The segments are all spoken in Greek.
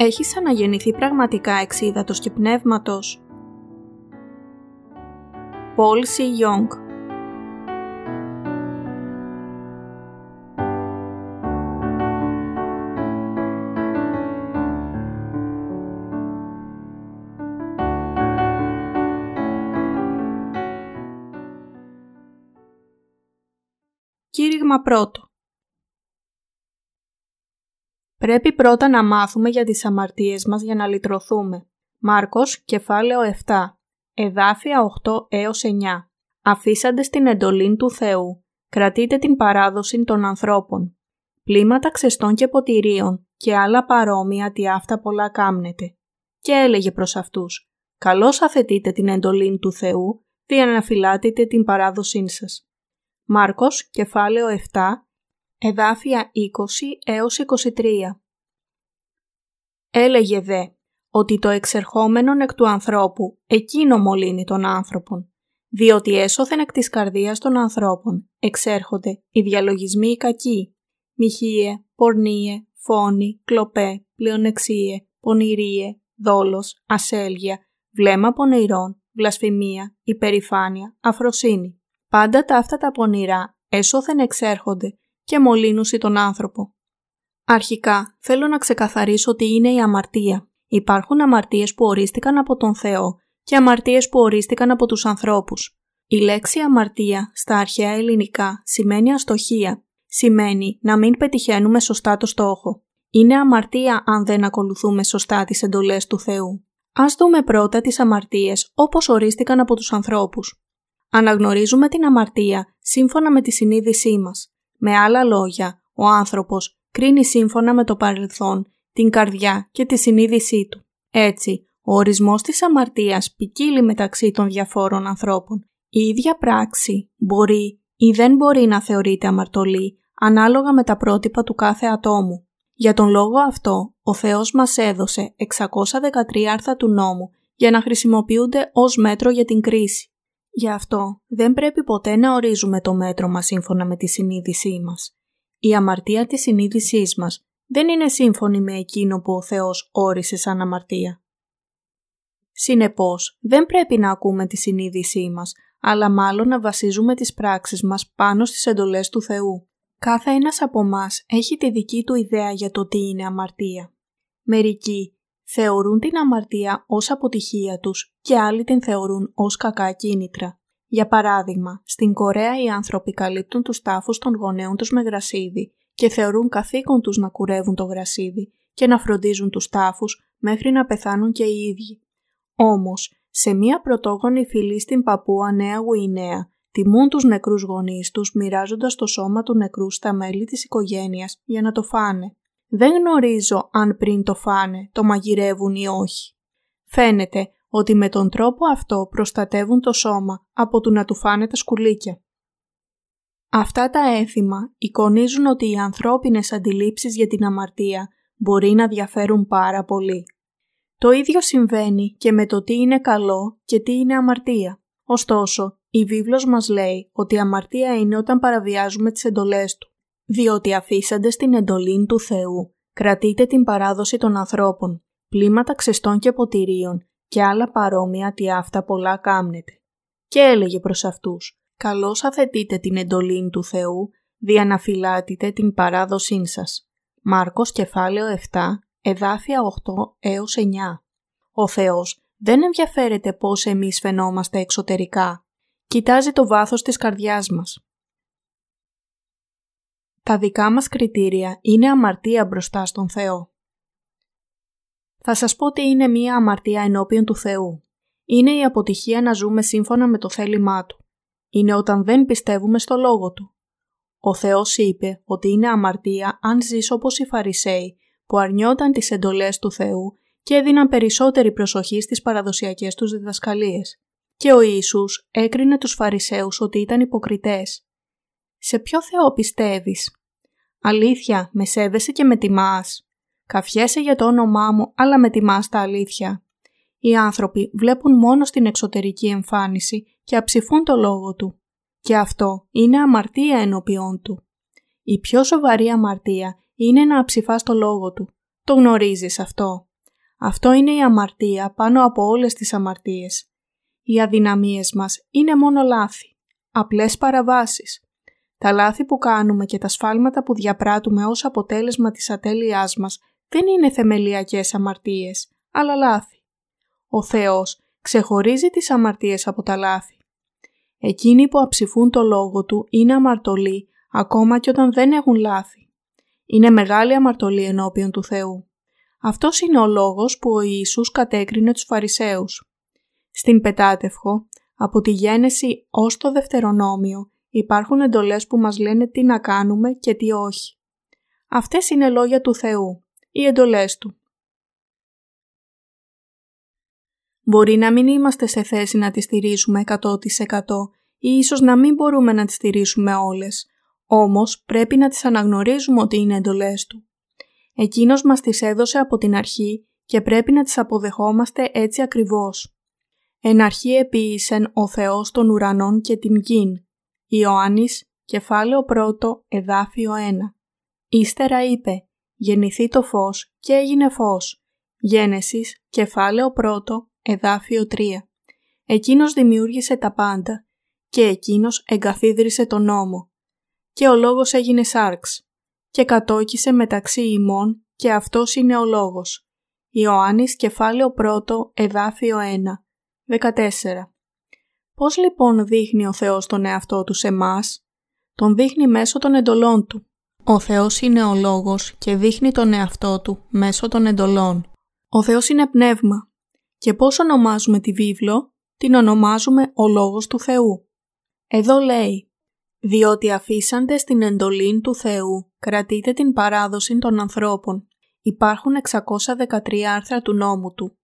Έχεις αναγεννηθεί πραγματικά εξίδατος και πνεύματος. Paul C. Young Κήρυγμα πρώτο Πρέπει πρώτα να μάθουμε για τις αμαρτίες μας για να λυτρωθούμε. Μάρκος, κεφάλαιο 7, εδάφια 8 έως 9. Αφήσαντε την εντολή του Θεού, κρατείτε την παράδοση των ανθρώπων. Πλήματα ξεστών και ποτηρίων και άλλα παρόμοια τι αυτά πολλά κάμνετε. Και έλεγε προς αυτούς, καλώς αφαιτείτε την εντολή του Θεού, διαναφυλάτετε την παράδοσή σας. Μάρκος, κεφάλαιο 7, εδάφια 20 έως 23. Έλεγε δε ότι το εξερχόμενον εκ του ανθρώπου εκείνο μολύνει τον άνθρωπον, διότι έσωθεν εκ της καρδίας των ανθρώπων εξέρχονται οι διαλογισμοί οι κακοί, μοιχείε, πορνίε, φόνοι, κλοπέ, πλεονεξίε, πονηρίε, δόλος, ασέλγια, βλέμμα πονηρών, βλασφημία, υπερηφάνεια, αφροσύνη. Πάντα τα αυτά τα πονηρά έσωθεν εξέρχονται και μολύνουσι τον άνθρωπο. Αρχικά θέλω να ξεκαθαρίσω ότι είναι η αμαρτία. Υπάρχουν αμαρτίες που ορίστηκαν από τον Θεό και αμαρτίες που ορίστηκαν από τους ανθρώπους. Η λέξη αμαρτία στα αρχαία ελληνικά σημαίνει αστοχία. Σημαίνει να μην πετυχαίνουμε σωστά το στόχο. Είναι αμαρτία αν δεν ακολουθούμε σωστά τις εντολές του Θεού. Ας δούμε πρώτα τις αμαρτίες όπως ορίστηκαν από τους ανθρώπους. Αναγνωρίζουμε την αμαρτία σύμφωνα με τη συνείδησή μας. Με άλλα λόγια, ο άνθρωπος κρίνει σύμφωνα με το παρελθόν, την καρδιά και τη συνείδησή του. Έτσι, ο ορισμός της αμαρτίας ποικίλει μεταξύ των διαφόρων ανθρώπων. Η ίδια πράξη μπορεί ή δεν μπορεί να θεωρείται αμαρτωλή ανάλογα με τα πρότυπα του κάθε ατόμου. Για τον λόγο αυτό, ο Θεός μας έδωσε 613 άρθρα του νόμου για να χρησιμοποιούνται ως μέτρο για την κρίση. Γι' αυτό δεν πρέπει ποτέ να ορίζουμε το μέτρο μας σύμφωνα με τη συνείδησή μας. Η αμαρτία της συνείδησής μας δεν είναι σύμφωνη με εκείνο που ο Θεός όρισε σαν αμαρτία. Συνεπώς, δεν πρέπει να ακούμε τη συνείδησή μας, αλλά μάλλον να βασίζουμε τις πράξεις μας πάνω στις εντολές του Θεού. Κάθε ένας από εμά έχει τη δική του ιδέα για το τι είναι αμαρτία. Μερικοί θεωρούν την αμαρτία ως αποτυχία τους και άλλοι την θεωρούν ως κακά κίνητρα. Για παράδειγμα, στην Κορέα οι άνθρωποι καλύπτουν τους τάφους των γονέων τους με γρασίδι και θεωρούν καθήκον τους να κουρεύουν το γρασίδι και να φροντίζουν τους τάφους μέχρι να πεθάνουν και οι ίδιοι. Όμως, σε μία πρωτόγονη φυλή στην Παππούα Νέα Γουινέα, τιμούν τους νεκρούς γονείς τους μοιράζοντας το σώμα του νεκρού στα μέλη της οικογένειας για να το φάνε. Δεν γνωρίζω αν πριν το φάνε το μαγειρεύουν ή όχι. Φαίνεται ότι με τον τρόπο αυτό προστατεύουν το σώμα από του να του φάνε τα σκουλίκια. Αυτά τα έθιμα εικονίζουν ότι οι ανθρώπινες αντιλήψεις για την αμαρτία μπορεί να διαφέρουν πάρα πολύ. Το ίδιο συμβαίνει και με το τι είναι καλό και τι είναι αμαρτία. Ωστόσο, η βίβλος μας λέει ότι η αμαρτία είναι όταν παραβιάζουμε τις εντολές του διότι αφήσαντε στην εντολή του Θεού, κρατείτε την παράδοση των ανθρώπων, πλήματα ξεστών και ποτηρίων και άλλα παρόμοια τι αυτά πολλά κάμνετε. Και έλεγε προς αυτούς, καλώς αθετείτε την εντολή του Θεού, διαναφυλάτετε την παράδοσή σας. Μάρκος κεφάλαιο 7, εδάφια 8 έως 9. Ο Θεός δεν ενδιαφέρεται πώς εμείς φαινόμαστε εξωτερικά. Κοιτάζει το βάθος της καρδιάς μας. Τα δικά μας κριτήρια είναι αμαρτία μπροστά στον Θεό. Θα σας πω τι είναι μία αμαρτία ενώπιον του Θεού. Είναι η αποτυχία να ζούμε σύμφωνα με το θέλημά Του. Είναι όταν δεν πιστεύουμε στο Λόγο Του. Ο Θεός είπε ότι είναι αμαρτία αν ζεις όπως οι Φαρισαίοι που αρνιόταν τις εντολές του Θεού και έδιναν περισσότερη προσοχή στις παραδοσιακές τους διδασκαλίες. Και ο Ιησούς έκρινε τους Φαρισαίους ότι ήταν υποκριτές. Σε ποιο Θεό πιστεύεις; Αλήθεια, με σέβεσαι και με τιμάς. Καφιέσαι για το όνομά μου, αλλά με τιμάς τα αλήθεια. Οι άνθρωποι βλέπουν μόνο στην εξωτερική εμφάνιση και αψηφούν το λόγο του. Και αυτό είναι αμαρτία ενώπιόν του. Η πιο σοβαρή αμαρτία είναι να αψηφάς το λόγο του. Το γνωρίζεις αυτό. Αυτό είναι η αμαρτία πάνω από όλες τις αμαρτίες. Οι αδυναμίες μας είναι μόνο λάθη, απλές παραβάσεις. Τα λάθη που κάνουμε και τα σφάλματα που διαπράττουμε ως αποτέλεσμα της ατέλειάς μας δεν είναι θεμελιακές αμαρτίες, αλλά λάθη. Ο Θεός ξεχωρίζει τις αμαρτίες από τα λάθη. Εκείνοι που αψηφούν το λόγο Του είναι αμαρτωλοί ακόμα και όταν δεν έχουν λάθη. Είναι μεγάλη αμαρτωλή ενώπιον του Θεού. Αυτός είναι ο λόγος που ο Ιησούς κατέκρινε τους Φαρισαίους. Στην Πετάτευχο, από τη γέννηση ως το Δευτερονόμιο, υπάρχουν εντολές που μας λένε τι να κάνουμε και τι όχι. Αυτές είναι λόγια του Θεού, οι εντολές Του. Μπορεί να μην είμαστε σε θέση να τις στηρίσουμε 100% ή ίσως να μην μπορούμε να τις στηρίσουμε όλες, όμως πρέπει να τις αναγνωρίζουμε ότι είναι εντολές Του. Εκείνος μας τις έδωσε από την αρχή και πρέπει να τις αποδεχόμαστε έτσι ακριβώς. Εν αρχή επίησεν ο Θεός των ουρανών και την γην. Ιωάννης, κεφάλαιο 1, εδάφιο 1. Ύστερα είπε, γεννηθεί το φως και έγινε φως. Γένεσης, κεφάλαιο 1, εδάφιο 3. Εκείνος δημιούργησε τα πάντα και εκείνος εγκαθίδρυσε τον νόμο. Και ο λόγος έγινε σάρξ και κατόκισε μεταξύ ημών και αυτός είναι ο λόγος. Ιωάννης κεφάλαιο 1 εδάφιο 1 14 Πώς λοιπόν δείχνει ο Θεός τον εαυτό τους σε μας; Τον δείχνει μέσω των εντολών του. Ο Θεός είναι ο λόγος και δείχνει τον εαυτό του μέσω των εντολών. Ο Θεός είναι πνεύμα. Και πώς ονομάζουμε τη βίβλο; Την ονομάζουμε ο λόγος του Θεού. Εδώ λέει «Διότι αφήσαντε στην εντολή του Θεού κρατείτε την παράδοση των ανθρώπων. Υπάρχουν 613 άρθρα του νόμου του.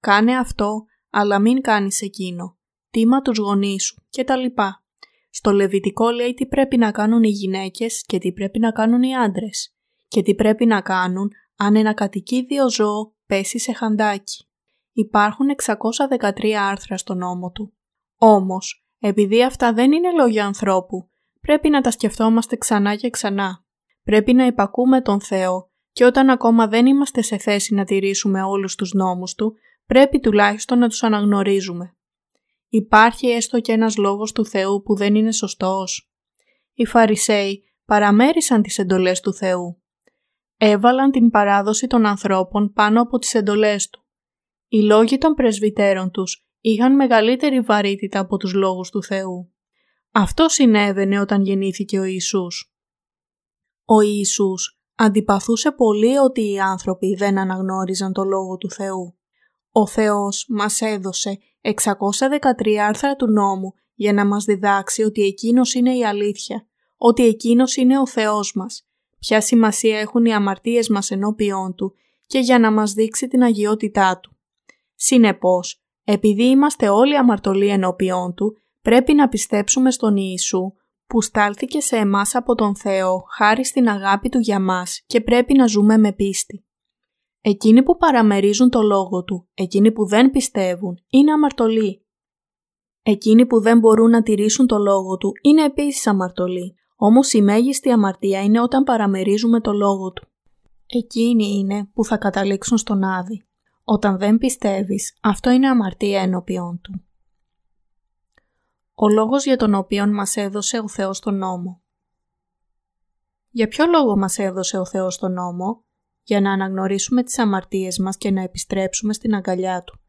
Κάνε αυτό, αλλά μην κάνεις εκείνο. Τίμα τους γονείς σου και τα λοιπά. Στο Λεβιτικό λέει τι πρέπει να κάνουν οι γυναίκες και τι πρέπει να κάνουν οι άντρες. Και τι πρέπει να κάνουν αν ένα κατοικίδιο ζώο πέσει σε χαντάκι. Υπάρχουν 613 άρθρα στο νόμο του. Όμως, επειδή αυτά δεν είναι λόγια ανθρώπου, πρέπει να τα σκεφτόμαστε ξανά και ξανά. Πρέπει να υπακούμε τον Θεό και όταν ακόμα δεν είμαστε σε θέση να τηρήσουμε όλους τους νόμους Του, πρέπει τουλάχιστον να τους αναγνωρίζουμε. Υπάρχει έστω και ένας λόγος του Θεού που δεν είναι σωστός. Οι Φαρισαίοι παραμέρισαν τις εντολές του Θεού. Έβαλαν την παράδοση των ανθρώπων πάνω από τις εντολές Του. Οι λόγοι των πρεσβυτέρων τους είχαν μεγαλύτερη βαρύτητα από τους λόγους του Θεού. Αυτό συνέβαινε όταν γεννήθηκε ο Ιησούς. Ο Ιησούς αντιπαθούσε πολύ ότι οι άνθρωποι δεν αναγνώριζαν το Λόγο του Θεού. Ο Θεός μας έδωσε 613 άρθρα του νόμου για να μας διδάξει ότι Εκείνος είναι η αλήθεια, ότι Εκείνος είναι ο Θεός μας, ποια σημασία έχουν οι αμαρτίες μας ενώπιόν Του και για να μας δείξει την αγιότητά Του. Συνεπώς, επειδή είμαστε όλοι αμαρτωλοί ενώπιόν Του, πρέπει να πιστέψουμε στον Ιησού που στάλθηκε σε εμάς από τον Θεό χάρη στην αγάπη Του για μας και πρέπει να ζούμε με πίστη. Εκείνοι που παραμερίζουν το λόγο Του, εκείνοι που δεν πιστεύουν, είναι αμαρτωλοί. Εκείνοι που δεν μπορούν να τηρήσουν το λόγο Του είναι επίσης αμαρτωλοί, όμως η μέγιστη αμαρτία είναι όταν παραμερίζουμε το λόγο Του. Εκείνοι είναι που θα καταλήξουν στον Άδη. Όταν δεν πιστεύεις, αυτό είναι αμαρτία ενώπιόν Του ο λόγος για τον οποίο μας έδωσε ο Θεός τον νόμο. Για ποιο λόγο μας έδωσε ο Θεός τον νόμο; Για να αναγνωρίσουμε τις αμαρτίες μας και να επιστρέψουμε στην αγκαλιά Του.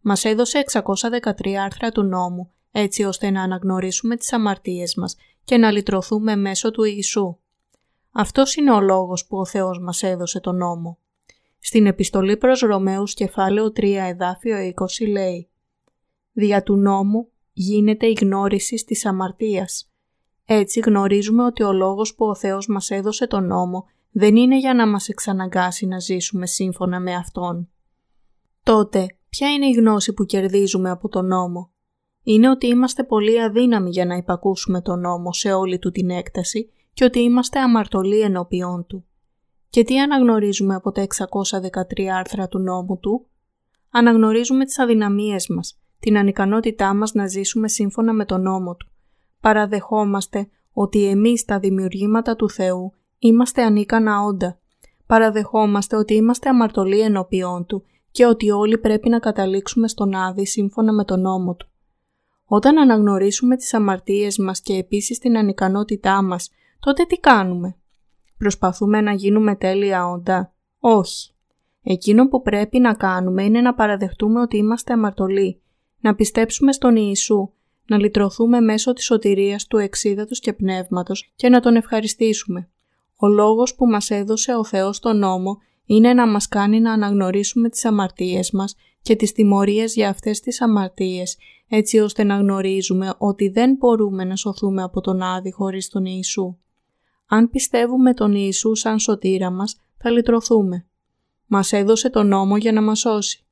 Μας έδωσε 613 άρθρα του νόμου, έτσι ώστε να αναγνωρίσουμε τις αμαρτίες μας και να λυτρωθούμε μέσω του Ιησού. Αυτός είναι ο λόγος που ο Θεός μας έδωσε τον νόμο. Στην επιστολή προς Ρωμαίους κεφάλαιο 3 εδάφιο 20 λέει «Δια του νόμου γίνεται η γνώριση της αμαρτίας. Έτσι γνωρίζουμε ότι ο λόγος που ο Θεός μας έδωσε τον νόμο δεν είναι για να μας εξαναγκάσει να ζήσουμε σύμφωνα με Αυτόν. Τότε, ποια είναι η γνώση που κερδίζουμε από τον νόμο; Είναι ότι είμαστε πολύ αδύναμοι για να υπακούσουμε τον νόμο σε όλη του την έκταση και ότι είμαστε αμαρτωλοί ενώπιόν του. Και τι αναγνωρίζουμε από τα 613 άρθρα του νόμου του; Αναγνωρίζουμε τις αδυναμίες μας, την ανικανότητά μας να ζήσουμε σύμφωνα με τον νόμο Του. Παραδεχόμαστε ότι εμείς τα δημιουργήματα του Θεού είμαστε ανίκανα όντα. Παραδεχόμαστε ότι είμαστε αμαρτωλοί ενώπιόν Του και ότι όλοι πρέπει να καταλήξουμε στον Άδη σύμφωνα με τον νόμο Του. Όταν αναγνωρίσουμε τις αμαρτίες μας και επίσης την ανικανότητά μας, τότε τι κάνουμε; Προσπαθούμε να γίνουμε τέλεια όντα; Όχι. Εκείνο που πρέπει να κάνουμε είναι να παραδεχτούμε ότι είμαστε αμαρτωλοί, να πιστέψουμε στον Ιησού, να λυτρωθούμε μέσω της σωτηρίας του εξίδατος και πνεύματος και να Τον ευχαριστήσουμε. Ο λόγος που μας έδωσε ο Θεός στον νόμο είναι να μας κάνει να αναγνωρίσουμε τις αμαρτίες μας και τις τιμωρίες για αυτές τις αμαρτίες, έτσι ώστε να γνωρίζουμε ότι δεν μπορούμε να σωθούμε από τον Άδη χωρίς τον Ιησού. Αν πιστεύουμε τον Ιησού σαν σωτήρα μας, θα λυτρωθούμε. Μας έδωσε τον νόμο για να μας σώσει.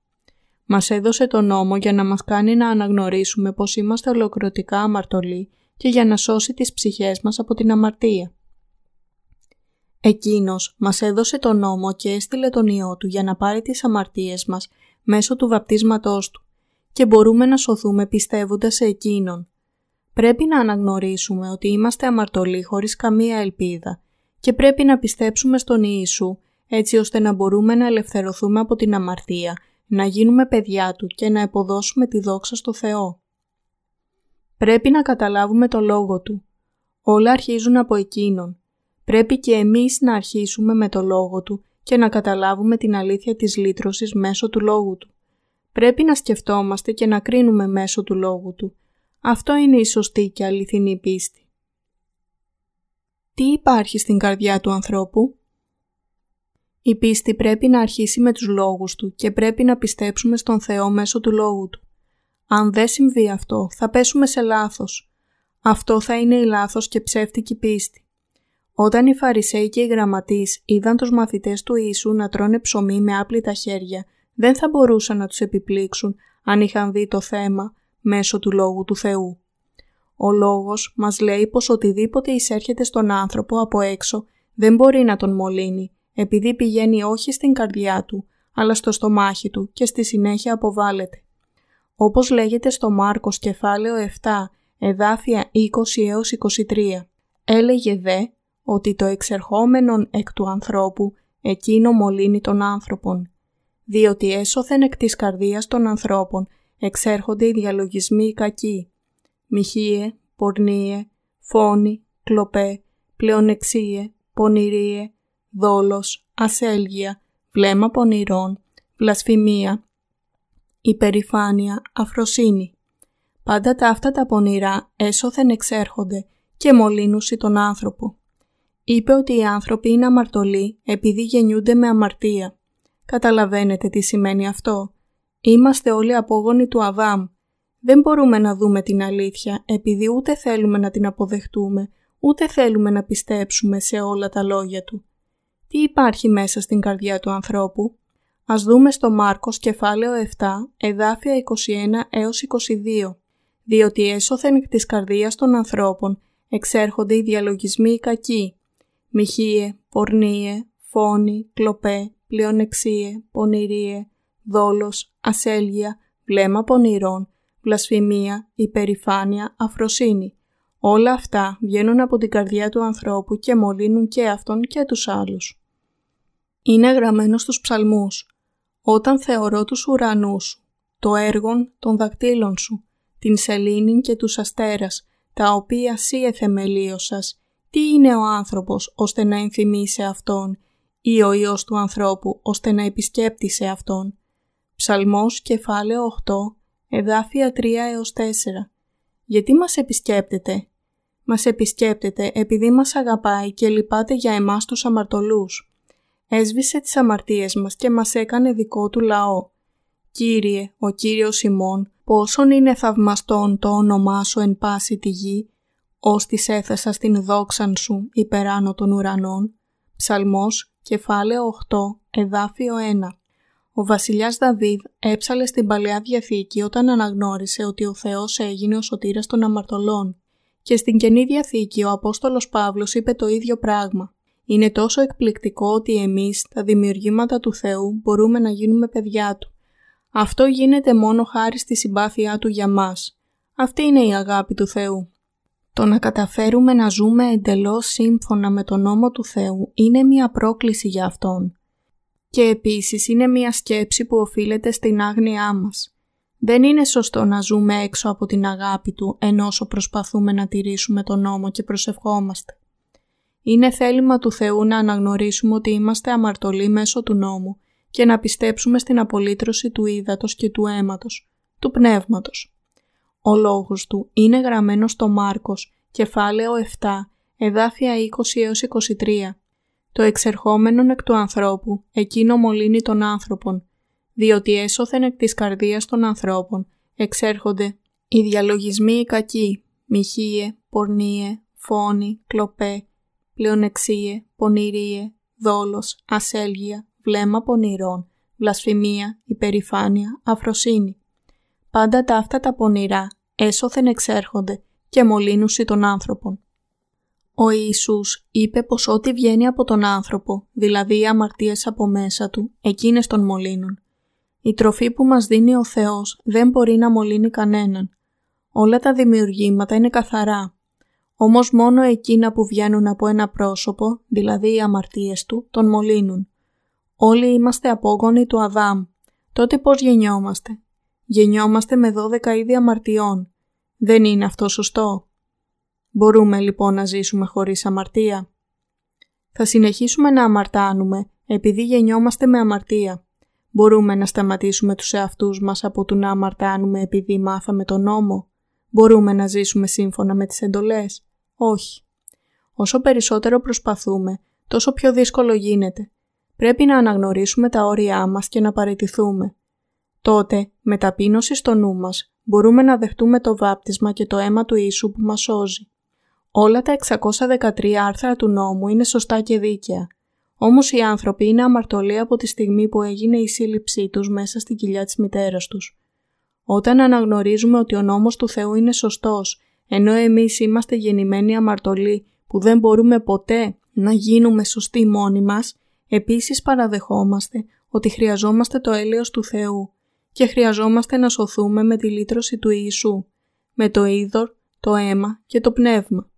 Μας έδωσε τον νόμο για να μας κάνει να αναγνωρίσουμε πως είμαστε ολοκληρωτικά αμαρτωλοί και για να σώσει τις ψυχές μας από την αμαρτία. Εκείνος μας έδωσε τον νόμο και έστειλε τον Υιό Του για να πάρει τις αμαρτίες μας μέσω του βαπτίσματός Του και μπορούμε να σωθούμε πιστεύοντας σε Εκείνον. Πρέπει να αναγνωρίσουμε ότι είμαστε αμαρτωλοί χωρίς καμία ελπίδα και πρέπει να πιστέψουμε στον Ιησού έτσι ώστε να μπορούμε να ελευθερωθούμε από την αμαρτία, να γίνουμε παιδιά Του και να εποδώσουμε τη δόξα στο Θεό. Πρέπει να καταλάβουμε το Λόγο Του. Όλα αρχίζουν από Εκείνον. Πρέπει και εμείς να αρχίσουμε με το Λόγο Του και να καταλάβουμε την αλήθεια της λύτρωσης μέσω του Λόγου Του. Πρέπει να σκεφτόμαστε και να κρίνουμε μέσω του Λόγου Του. Αυτό είναι η σωστή και αληθινή πίστη. Τι υπάρχει στην καρδιά του ανθρώπου; Η πίστη πρέπει να αρχίσει με τους λόγους του και πρέπει να πιστέψουμε στον Θεό μέσω του λόγου του. Αν δεν συμβεί αυτό, θα πέσουμε σε λάθος. Αυτό θα είναι η λάθος και ψεύτικη πίστη. Όταν οι Φαρισαίοι και οι γραμματείς είδαν τους μαθητές του Ιησού να τρώνε ψωμί με άπλυτα χέρια, δεν θα μπορούσαν να τους επιπλήξουν αν είχαν δει το θέμα μέσω του Λόγου του Θεού. Ο Λόγος μας λέει πως οτιδήποτε εισέρχεται στον άνθρωπο από έξω δεν μπορεί να τον μολύνει, επειδή πηγαίνει όχι στην καρδιά του, αλλά στο στομάχι του και στη συνέχεια αποβάλλεται. Όπως λέγεται στο Μάρκος κεφάλαιο 7, εδάφια 20 έως 23. Έλεγε δε ότι το εξερχόμενον εκ του ανθρώπου εκείνο μολύνει τον άνθρωπον, διότι έσωθεν εκ της καρδίας των ανθρώπων εξέρχονται οι διαλογισμοί κακοί, μοιχείε, πορνίε, φόνοι, κλοπέ, πλεονεξίε, πονηρίε, δόλος, ασέλγεια, βλέμμα πονηρών, βλασφημία, υπερηφάνεια, αφροσύνη. Πάντα τα αυτά τα πονηρά έσωθεν εξέρχονται και μολύνουσι τον άνθρωπο. Είπε ότι οι άνθρωποι είναι αμαρτωλοί επειδή γεννιούνται με αμαρτία. Καταλαβαίνετε τι σημαίνει αυτό. Είμαστε όλοι απόγονοι του Αβάμ. Δεν μπορούμε να δούμε την αλήθεια επειδή ούτε θέλουμε να την αποδεχτούμε, ούτε θέλουμε να πιστέψουμε σε όλα τα λόγια του. Τι υπάρχει μέσα στην καρδιά του ανθρώπου; Ας δούμε στο Μάρκος κεφάλαιο 7, εδάφια 21 έως 22. Διότι έσωθεν εκ της καρδίας των ανθρώπων εξέρχονται οι διαλογισμοί οι κακοί. Μοιχείε, πορνίε, φόνοι, κλοπέ, πλεονεξίε, πονηρίε, δόλος, ασέλγεια, βλέμμα πονηρών, βλασφημία, υπερηφάνεια, αφροσύνη. Όλα αυτά βγαίνουν από την καρδιά του ανθρώπου και μολύνουν και αυτόν και τους άλλους. Είναι γραμμένο στους ψαλμούς. Όταν θεωρώ τους ουρανούς σου, το έργον των δακτύλων σου, την σελήνη και τους αστέρας, τα οποία σύ εθεμελίωσας, τι είναι ο άνθρωπος ώστε να ενθυμεί σε αυτόν ή ο Υιός του ανθρώπου ώστε να επισκέπτει σε αυτόν. Ψαλμός κεφάλαιο 8, εδάφια 3 έως 4. Γιατί μας επισκέπτεται; Μας επισκέπτεται επειδή μας αγαπάει και λυπάται για εμάς τους αμαρτωλούς. Έσβησε τις αμαρτίες μας και μας έκανε δικό του λαό. Κύριε, ο Κύριος ημών, πόσον είναι θαυμαστόν το όνομά σου εν πάση τη γη, ως της έθεσα στην δόξαν σου υπεράνω των ουρανών. Ψαλμός, κεφάλαιο 8, εδάφιο 1. Ο βασιλιάς Δαβίδ έψαλε στην Παλαιά Διαθήκη όταν αναγνώρισε ότι ο Θεός έγινε ο σωτήρας των αμαρτωλών και στην Καινή Διαθήκη ο Απόστολος Παύλος είπε το ίδιο πράγμα. Είναι τόσο εκπληκτικό ότι εμείς, τα δημιουργήματα του Θεού, μπορούμε να γίνουμε παιδιά Του. Αυτό γίνεται μόνο χάρη στη συμπάθειά Του για μας. Αυτή είναι η αγάπη του Θεού. Το να καταφέρουμε να ζούμε εντελώς σύμφωνα με τον νόμο του Θεού είναι μια πρόκληση για Αυτόν. Και επίσης είναι μια σκέψη που οφείλεται στην άγνοιά μας. Δεν είναι σωστό να ζούμε έξω από την αγάπη Του ενώ προσπαθούμε να τηρήσουμε τον νόμο και προσευχόμαστε. Είναι θέλημα του Θεού να αναγνωρίσουμε ότι είμαστε αμαρτωλοί μέσω του νόμου και να πιστέψουμε στην απολύτρωση του ύδατος και του αίματος, του πνεύματος. Ο λόγος του είναι γραμμένο στο Μάρκος, κεφάλαιο 7, εδάφια 20 έως 23. Το εξερχόμενον εκ του ανθρώπου, εκείνο μολύνει των άνθρωπων, διότι έσωθεν εκ της καρδίας των ανθρώπων, εξέρχονται οι διαλογισμοί οι κακοί, μοιχείε, πορνίε, φόνοι, κλοπέ, πλεονεξίε, πονηρίε, δόλος, ασέλγεια, βλέμμα πονηρών, βλασφημία, υπερηφάνεια, αφροσύνη. Πάντα τα αυτά τα πονηρά έσωθεν εξέρχονται και μολύνουσι των άνθρωπων. Ο Ιησούς είπε πως ό,τι βγαίνει από τον άνθρωπο, δηλαδή οι αμαρτίες από μέσα του, εκείνες τον μολύνουν. Η τροφή που μας δίνει ο Θεός δεν μπορεί να μολύνει κανέναν. Όλα τα δημιουργήματα είναι καθαρά. Όμως μόνο εκείνα που βγαίνουν από ένα πρόσωπο, δηλαδή οι αμαρτίες του, τον μολύνουν. Όλοι είμαστε απόγονοι του Αδάμ. Τότε πώς γεννιόμαστε; Γεννιόμαστε με 12 είδη αμαρτιών. Δεν είναι αυτό σωστό. Μπορούμε λοιπόν να ζήσουμε χωρίς αμαρτία. Θα συνεχίσουμε να αμαρτάνουμε επειδή γεννιόμαστε με αμαρτία. Μπορούμε να σταματήσουμε τους εαυτούς μας από το να αμαρτάνουμε επειδή μάθαμε τον νόμο. Μπορούμε να ζήσουμε σύμφωνα με τις εντολές. Όχι. Όσο περισσότερο προσπαθούμε, τόσο πιο δύσκολο γίνεται. Πρέπει να αναγνωρίσουμε τα όρια μας και να παραιτηθούμε. Τότε, με ταπείνωση στο νου μας, μπορούμε να δεχτούμε το βάπτισμα και το αίμα του Ιησού που μας σώζει. Όλα τα 613 άρθρα του νόμου είναι σωστά και δίκαια. Όμως οι άνθρωποι είναι αμαρτωλοί από τη στιγμή που έγινε η σύλληψή τους μέσα στην κοιλιά της μητέρας τους. Όταν αναγνωρίζουμε ότι ο νόμος του Θεού είναι σωστός, ενώ εμείς είμαστε γεννημένοι αμαρτωλοί που δεν μπορούμε ποτέ να γίνουμε σωστοί μόνοι μας, επίσης παραδεχόμαστε ότι χρειαζόμαστε το έλεος του Θεού και χρειαζόμαστε να σωθούμε με τη λύτρωση του Ιησού, με το είδωρ, το αίμα και το πνεύμα.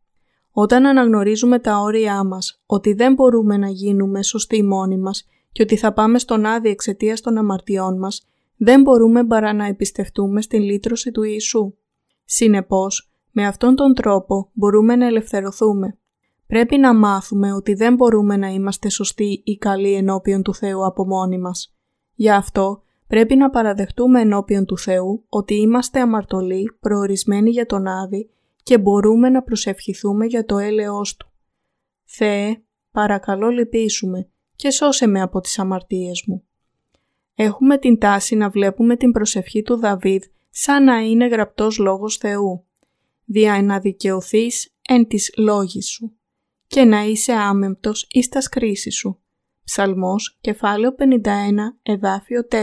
Όταν αναγνωρίζουμε τα όρια μας, ότι δεν μπορούμε να γίνουμε σωστοί μόνοι μας και ότι θα πάμε στον άδει εξαιτίας των αμαρτιών μας, δεν μπορούμε παρά να εμπιστευτούμε στην λύτρωση του Ιησού. Συνεπώς, με αυτόν τον τρόπο μπορούμε να ελευθερωθούμε. Πρέπει να μάθουμε ότι δεν μπορούμε να είμαστε σωστοί ή καλοί ενώπιον του Θεού από μόνοι μας. Γι' αυτό πρέπει να παραδεχτούμε ενώπιον του Θεού ότι είμαστε αμαρτωλοί, προορισμένοι για τον Άδη και μπορούμε να προσευχηθούμε για το έλεος Του. Θεέ, παρακαλώ λυπήσουμε και σώσε με από τις αμαρτίες μου. Έχουμε την τάση να βλέπουμε την προσευχή του Δαβίδ σαν να είναι γραπτός λόγος Θεού, δια να δικαιωθείς εν της λόγης σου και να είσαι άμεμπτος εις τας κρίσης σου. Ψαλμός, κεφάλαιο 51, εδάφιο 4.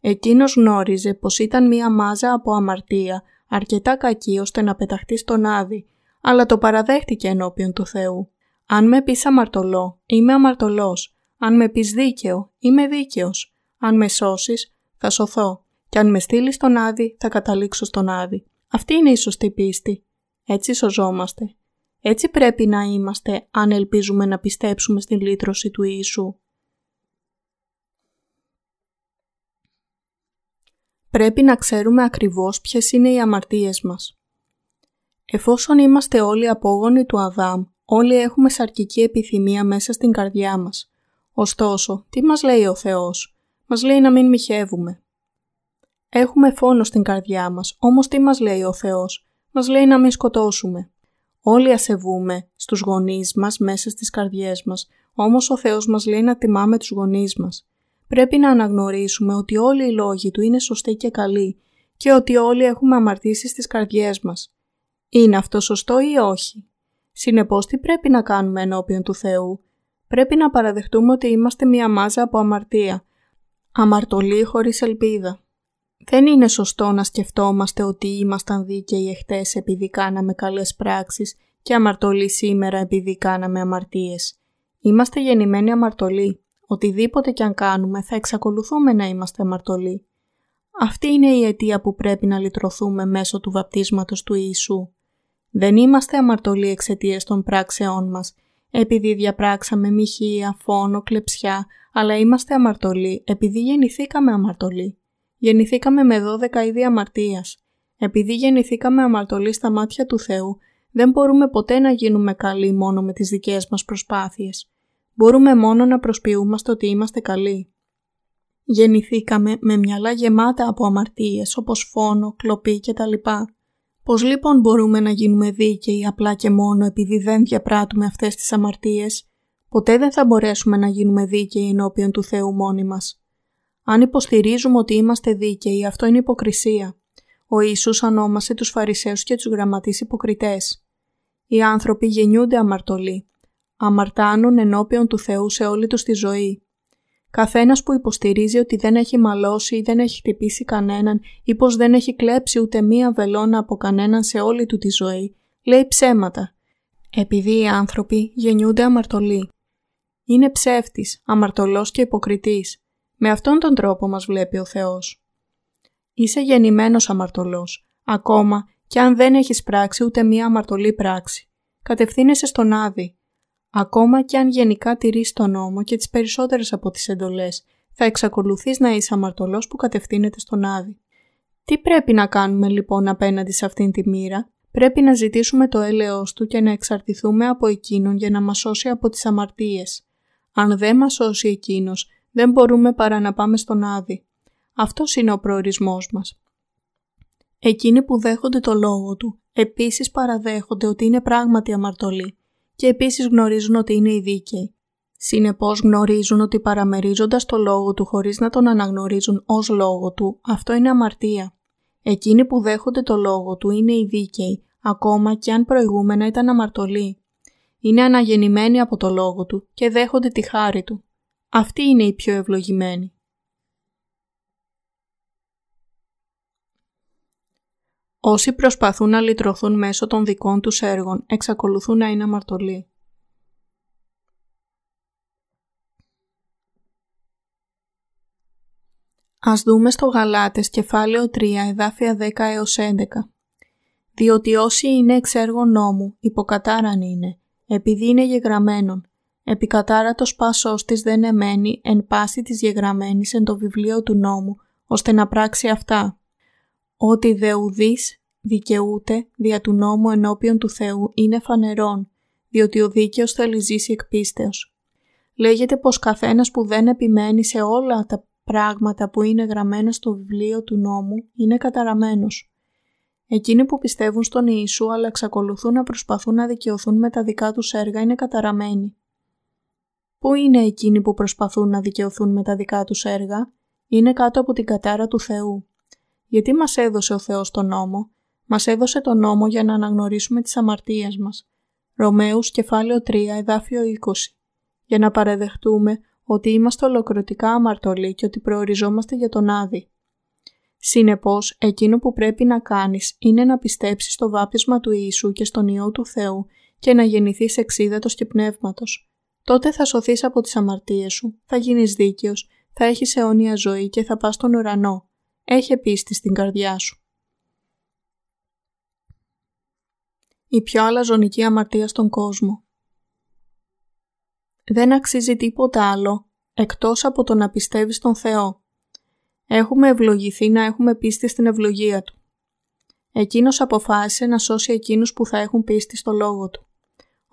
Εκείνος γνώριζε πως ήταν μία μάζα από αμαρτία αρκετά κακή ώστε να πεταχτεί στον Άδη, αλλά το παραδέχτηκε ενώπιον του Θεού. Αν με πεις αμαρτωλό, είμαι αμαρτωλός. Αν με πεις δίκαιο, είμαι δίκαιος. Αν με σώσεις, θα σωθώ. Και αν με στείλεις στον Άδη, θα καταλήξω στον Άδη. Αυτή είναι η σωστή πίστη. Έτσι σωζόμαστε. Έτσι πρέπει να είμαστε αν ελπίζουμε να πιστέψουμε στην λύτρωση του Ιησού. πρέπει να ξέρουμε ακριβώς ποιες είναι οι αμαρτίες μας. Εφόσον είμαστε όλοι απόγονοι του Αδάμ, όλοι έχουμε σαρκική επιθυμία μέσα στην καρδιά μας. Ωστόσο, τι μας λέει ο Θεός; Μας λέει να μην μοιχεύουμε. Έχουμε φόνο στην καρδιά μας, όμως τι μας λέει ο Θεός; Μας λέει να μην σκοτώσουμε. Όλοι ασεβούμε στους γονείς μας μέσα στις καρδιές μας, όμως ο Θεός μας λέει να τιμάμε τους γονείς μας πρέπει να αναγνωρίσουμε ότι όλοι οι λόγοι του είναι σωστοί και καλοί και ότι όλοι έχουμε αμαρτήσει στις καρδιές μας. Είναι αυτό σωστό ή όχι; Συνεπώς τι πρέπει να κάνουμε ενώπιον του Θεού; Πρέπει να παραδεχτούμε ότι είμαστε μια μάζα από αμαρτία. Αμαρτωλοί χωρίς ελπίδα. Δεν είναι σωστό να σκεφτόμαστε ότι ήμασταν δίκαιοι εχθές επειδή κάναμε καλές πράξεις και αμαρτωλοί σήμερα επειδή κάναμε αμαρτίες. Είμαστε γεννημένοι αμαρτωλοί. Οτιδήποτε κι αν κάνουμε θα εξακολουθούμε να είμαστε αμαρτωλοί. Αυτή είναι η αιτία που πρέπει να λυτρωθούμε μέσω του βαπτίσματος του Ιησού. Δεν είμαστε αμαρτωλοί εξαιτίας των πράξεών μας, επειδή διαπράξαμε μοιχεία, φόνο, κλεψιά, αλλά είμαστε αμαρτωλοί επειδή γεννηθήκαμε αμαρτωλοί. Γεννηθήκαμε με 12 είδη αμαρτίας. Επειδή γεννηθήκαμε αμαρτωλοί στα μάτια του Θεού, δεν μπορούμε ποτέ να γίνουμε καλοί μόνο με τις δικές μας προσπάθειες. Μπορούμε μόνο να προσποιούμαστε ότι είμαστε καλοί. Γεννηθήκαμε με μυαλά γεμάτα από αμαρτίες όπως φόνο, κλοπή κτλ. Πώς λοιπόν μπορούμε να γίνουμε δίκαιοι απλά και μόνο επειδή δεν διαπράττουμε αυτές τις αμαρτίες; Ποτέ δεν θα μπορέσουμε να γίνουμε δίκαιοι ενώπιον του Θεού μόνοι μας. Αν υποστηρίζουμε ότι είμαστε δίκαιοι, αυτό είναι υποκρισία. Ο Ιησούς ανόμασε τους Φαρισαίους και τους γραμματείς υποκριτές. Οι άνθρωποι γεννιούνται αμαρτωλοί. Αμαρτάνουν ενώπιον του Θεού σε όλη τους τη ζωή. Καθένας που υποστηρίζει ότι δεν έχει μαλώσει ή δεν έχει χτυπήσει κανέναν ή πως δεν έχει κλέψει ούτε μία βελόνα από κανέναν σε όλη του τη ζωή, λέει ψέματα. Επειδή οι άνθρωποι γεννιούνται αμαρτωλοί. Είναι ψεύτης, αμαρτωλός και υποκριτής. Με αυτόν τον τρόπο μας βλέπει ο Θεός. Είσαι γεννημένος αμαρτωλός, ακόμα και αν δεν έχεις πράξει ούτε μία αμαρτωλή πράξη. Κατευθύνεσαι στον Άδη, Ακόμα και αν γενικά τηρείς τον νόμο και τις περισσότερες από τις εντολές, θα εξακολουθείς να είσαι αμαρτωλός που κατευθύνεται στον Άδη. Τι πρέπει να κάνουμε λοιπόν απέναντι σε αυτήν τη μοίρα; Πρέπει να ζητήσουμε το έλεος του και να εξαρτηθούμε από εκείνον για να μας σώσει από τις αμαρτίες. Αν δεν μας σώσει εκείνος, δεν μπορούμε παρά να πάμε στον Άδη. Αυτός είναι ο προορισμός μας. Εκείνοι που δέχονται το λόγο του, επίσης παραδέχονται ότι είναι πράγματι αμαρτωλοί και επίσης γνωρίζουν ότι είναι οι δίκαιοι. Συνεπώς γνωρίζουν ότι παραμερίζοντας το λόγο του χωρίς να τον αναγνωρίζουν ως λόγο του, αυτό είναι αμαρτία. Εκείνοι που δέχονται το λόγο του είναι οι δίκαιοι, ακόμα και αν προηγούμενα ήταν αμαρτωλοί. Είναι αναγεννημένοι από το λόγο του και δέχονται τη χάρη του. Αυτοί είναι οι πιο ευλογημένοι. Όσοι προσπαθούν να λυτρωθούν μέσω των δικών τους έργων εξακολουθούν να είναι αμαρτωλοί. Ας δούμε στο Γαλάτες κεφάλαιο 3 εδάφια 10 έως 11. Διότι όσοι είναι εξ έργων νόμου υποκατάραν είναι, επειδή είναι γεγραμμένον. Επικατάρατος πάσος της δεν εμένει εν πάση της γεγραμμένης εν το βιβλίο του νόμου, ώστε να πράξει αυτά ότι δεουδής δικαιούται δια του νόμου ενώπιον του Θεού είναι φανερόν, διότι ο δίκαιος θέλει ζήσει εκ πίστεως. Λέγεται πως καθένας που δεν επιμένει σε όλα τα πράγματα που είναι γραμμένα στο βιβλίο του νόμου είναι καταραμένος. Εκείνοι που πιστεύουν στον Ιησού αλλά εξακολουθούν να προσπαθούν να δικαιωθούν με τα δικά τους έργα είναι καταραμένοι. Πού είναι εκείνοι που προσπαθούν να δικαιωθούν με τα δικά τους έργα; Είναι κάτω από την κατάρα του Θεού. Γιατί μας έδωσε ο Θεός τον νόμο; Μας έδωσε τον νόμο για να αναγνωρίσουμε τις αμαρτίες μας. Ρωμαίους κεφάλαιο 3 εδάφιο 20. Για να παραδεχτούμε ότι είμαστε ολοκληρωτικά αμαρτωλοί και ότι προοριζόμαστε για τον Άδη. Συνεπώς, εκείνο που πρέπει να κάνεις είναι να πιστέψεις στο βάπτισμα του Ιησού και στον Υιό του Θεού και να γεννηθείς εξίδατος και πνεύματος. Τότε θα σωθείς από τις αμαρτίες σου, θα γίνεις δίκαιος, θα έχεις αιώνια ζωή και θα πας στον ουρανό. Έχει πίστη στην καρδιά σου. Η πιο αλαζονική αμαρτία στον κόσμο. Δεν αξίζει τίποτα άλλο εκτός από το να πιστεύεις στον Θεό. Έχουμε ευλογηθεί να έχουμε πίστη στην ευλογία Του. Εκείνος αποφάσισε να σώσει εκείνους που θα έχουν πίστη στο Λόγο Του.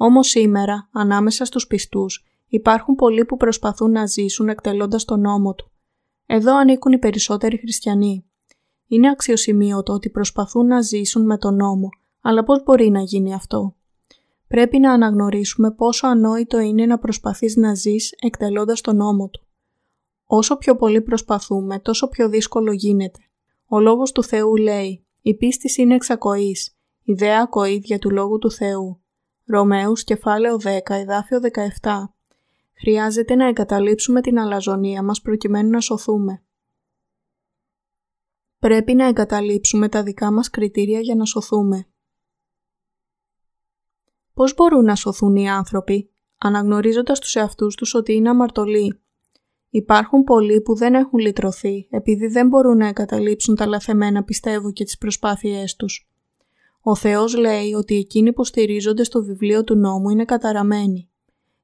Όμως σήμερα, ανάμεσα στους πιστούς, υπάρχουν πολλοί που προσπαθούν να ζήσουν εκτελώντας τον νόμο Του. Εδώ ανήκουν οι περισσότεροι χριστιανοί. Είναι αξιοσημείωτο ότι προσπαθούν να ζήσουν με τον νόμο, αλλά πώς μπορεί να γίνει αυτό; Πρέπει να αναγνωρίσουμε πόσο ανόητο είναι να προσπαθείς να ζεις εκτελώντας τον νόμο του. Όσο πιο πολύ προσπαθούμε, τόσο πιο δύσκολο γίνεται. Ο Λόγος του Θεού λέει «Η πίστη είναι εξακοής, ιδέα ακοίδια του Λόγου του Θεού». Ρωμαίους κεφάλαιο 10, εδάφιο 17. Χρειάζεται να εγκαταλείψουμε την αλαζονία μας προκειμένου να σωθούμε. Πρέπει να εγκαταλείψουμε τα δικά μας κριτήρια για να σωθούμε. Πώς μπορούν να σωθούν οι άνθρωποι, αναγνωρίζοντας τους εαυτούς τους ότι είναι αμαρτωλοί; Υπάρχουν πολλοί που δεν έχουν λυτρωθεί επειδή δεν μπορούν να εγκαταλείψουν τα λαθεμένα πιστεύω και τις προσπάθειές τους. Ο Θεός λέει ότι εκείνοι που στηρίζονται στο βιβλίο του νόμου είναι καταραμένοι.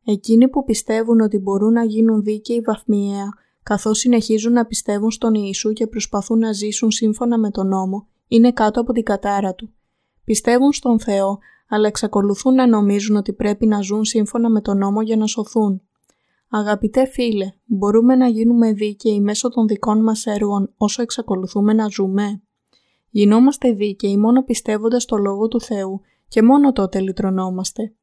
Εκείνοι που πιστεύουν ότι μπορούν να γίνουν δίκαιοι βαθμιαία, καθώς συνεχίζουν να πιστεύουν στον Ιησού και προσπαθούν να ζήσουν σύμφωνα με τον νόμο, είναι κάτω από την κατάρα του. Πιστεύουν στον Θεό, αλλά εξακολουθούν να νομίζουν ότι πρέπει να ζουν σύμφωνα με τον νόμο για να σωθούν. Αγαπητέ φίλε, μπορούμε να γίνουμε δίκαιοι μέσω των δικών μας έργων όσο εξακολουθούμε να ζούμε; Γινόμαστε δίκαιοι μόνο πιστεύοντας το Λόγο του Θεού και μόνο τότε λυτρωνόμαστε.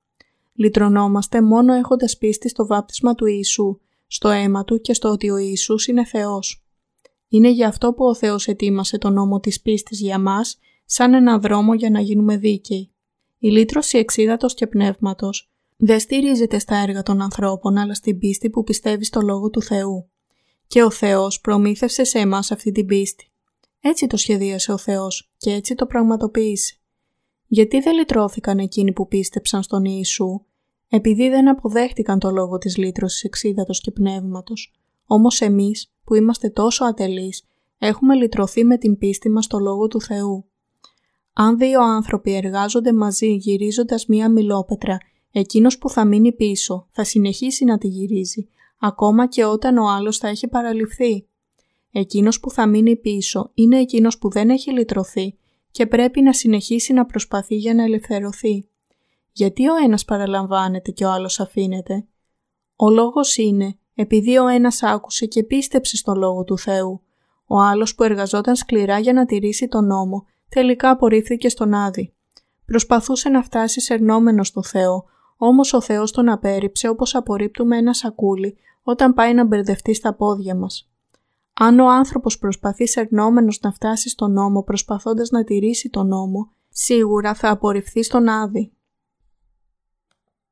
Λυτρωνόμαστε μόνο έχοντας πίστη στο βάπτισμα του Ιησού, στο αίμα Του και στο ότι ο Ιησούς είναι Θεός. Είναι γι' αυτό που ο Θεός ετοίμασε τον νόμο της πίστης για μας σαν ένα δρόμο για να γίνουμε δίκαιοι. Η λύτρωση εξίδατος και πνεύματος δεν στηρίζεται στα έργα των ανθρώπων αλλά στην πίστη που πιστεύει στο Λόγο του Θεού. Και ο Θεός προμήθευσε σε εμάς αυτή την πίστη. Έτσι το σχεδίασε ο Θεός και έτσι το πραγματοποίησε. Γιατί δεν λυτρώθηκαν εκείνοι που πίστεψαν στον Ιησού, επειδή δεν αποδέχτηκαν το λόγο της λύτρωσης εξίδατος και πνεύματος. Όμως εμείς, που είμαστε τόσο ατελείς, έχουμε λυτρωθεί με την πίστη μας στο λόγο του Θεού. Αν δύο άνθρωποι εργάζονται μαζί γυρίζοντας μία μιλόπετρα, εκείνος που θα μείνει πίσω θα συνεχίσει να τη γυρίζει, ακόμα και όταν ο άλλος θα έχει παραλυφθεί. Εκείνος που θα μείνει πίσω είναι εκείνος που δεν έχει λυτρωθεί και πρέπει να συνεχίσει να προσπαθεί για να ελευθερωθεί. Γιατί ο ένας παραλαμβάνεται και ο άλλος αφήνεται; Ο λόγος είναι επειδή ο ένας άκουσε και πίστεψε στο Λόγο του Θεού. Ο άλλος που εργαζόταν σκληρά για να τηρήσει τον νόμο τελικά απορρίφθηκε στον Άδη. Προσπαθούσε να φτάσει σερνόμενος στο Θεό, όμως ο Θεός τον απέρριψε όπως απορρίπτουμε ένα σακούλι όταν πάει να μπερδευτεί στα πόδια μας. Αν ο άνθρωπος προσπαθεί σερνόμενος να φτάσει στον νόμο προσπαθώντας να τηρήσει τον νόμο, σίγουρα θα απορριφθεί στον Άδη.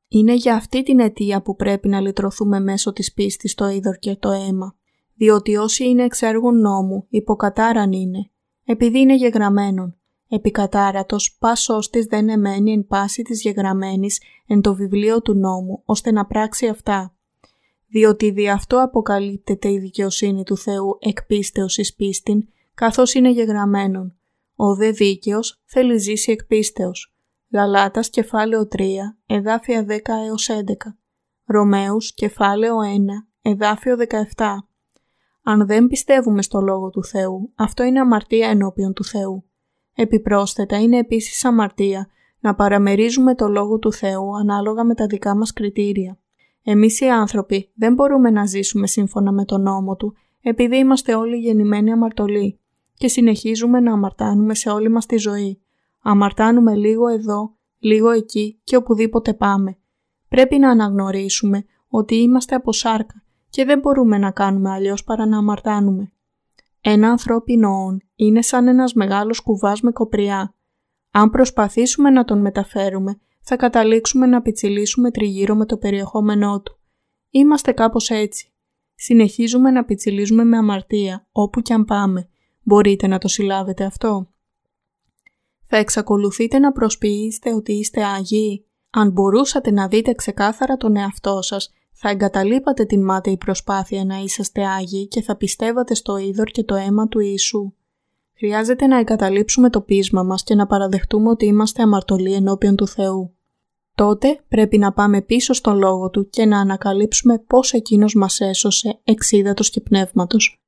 Είναι για αυτή την αιτία που πρέπει να λυτρωθούμε μέσω της πίστης στο είδωρ και το αίμα, διότι όσοι είναι εξέργων νόμου υποκατάραν είναι, επειδή είναι γεγραμμένον. Επικατάρατος πας ώστις δεν εμένει εν πάση της γεγραμμένης εν το βιβλίο του νόμου, ώστε να πράξει αυτά. Διότι δι' αυτό αποκαλύπτεται η δικαιοσύνη του Θεού εκ πίστεως εις πίστην, καθώς είναι γεγραμμένον. Ο δε δίκαιος θέλει ζήσει εκ πίστεως. Γαλάτας κεφάλαιο 3, εδάφια 10 έως 11. Ρωμαίους κεφάλαιο 1, εδάφιο 17. Αν δεν πιστεύουμε στο Λόγο του Θεού, αυτό είναι αμαρτία ενώπιον του Θεού. Επιπρόσθετα είναι επίσης αμαρτία να παραμερίζουμε το Λόγο του Θεού ανάλογα με τα δικά μας κριτήρια. Εμείς οι άνθρωποι δεν μπορούμε να ζήσουμε σύμφωνα με τον νόμο Του επειδή είμαστε όλοι γεννημένοι αμαρτωλοί και συνεχίζουμε να αμαρτάνουμε σε όλη μας τη ζωή. Αμαρτάνουμε λίγο εδώ, λίγο εκεί και οπουδήποτε πάμε. Πρέπει να αναγνωρίσουμε ότι είμαστε από σάρκα και δεν μπορούμε να κάνουμε αλλιώς παρά να αμαρτάνουμε. Ένα ανθρώπινο όν είναι σαν ένας μεγάλος κουβάς με κοπριά. Αν προσπαθήσουμε να τον μεταφέρουμε, θα καταλήξουμε να πιτσιλήσουμε τριγύρω με το περιεχόμενό του. Είμαστε κάπως έτσι. Συνεχίζουμε να πιτσιλίζουμε με αμαρτία, όπου κι αν πάμε. Μπορείτε να το συλλάβετε αυτό. Θα εξακολουθείτε να προσποιήσετε ότι είστε Άγιοι. Αν μπορούσατε να δείτε ξεκάθαρα τον εαυτό σας, θα εγκαταλείπατε την μάταιη προσπάθεια να είσαστε Άγιοι και θα πιστεύατε στο είδωρ και το αίμα του Ιησού. Χρειάζεται να εγκαταλείψουμε το πείσμα μας και να παραδεχτούμε ότι είμαστε αμαρτωλοί ενώπιον του Θεού. Τότε πρέπει να πάμε πίσω στον Λόγο Του και να ανακαλύψουμε πώς Εκείνος μας έσωσε εξίδατος και πνεύματος.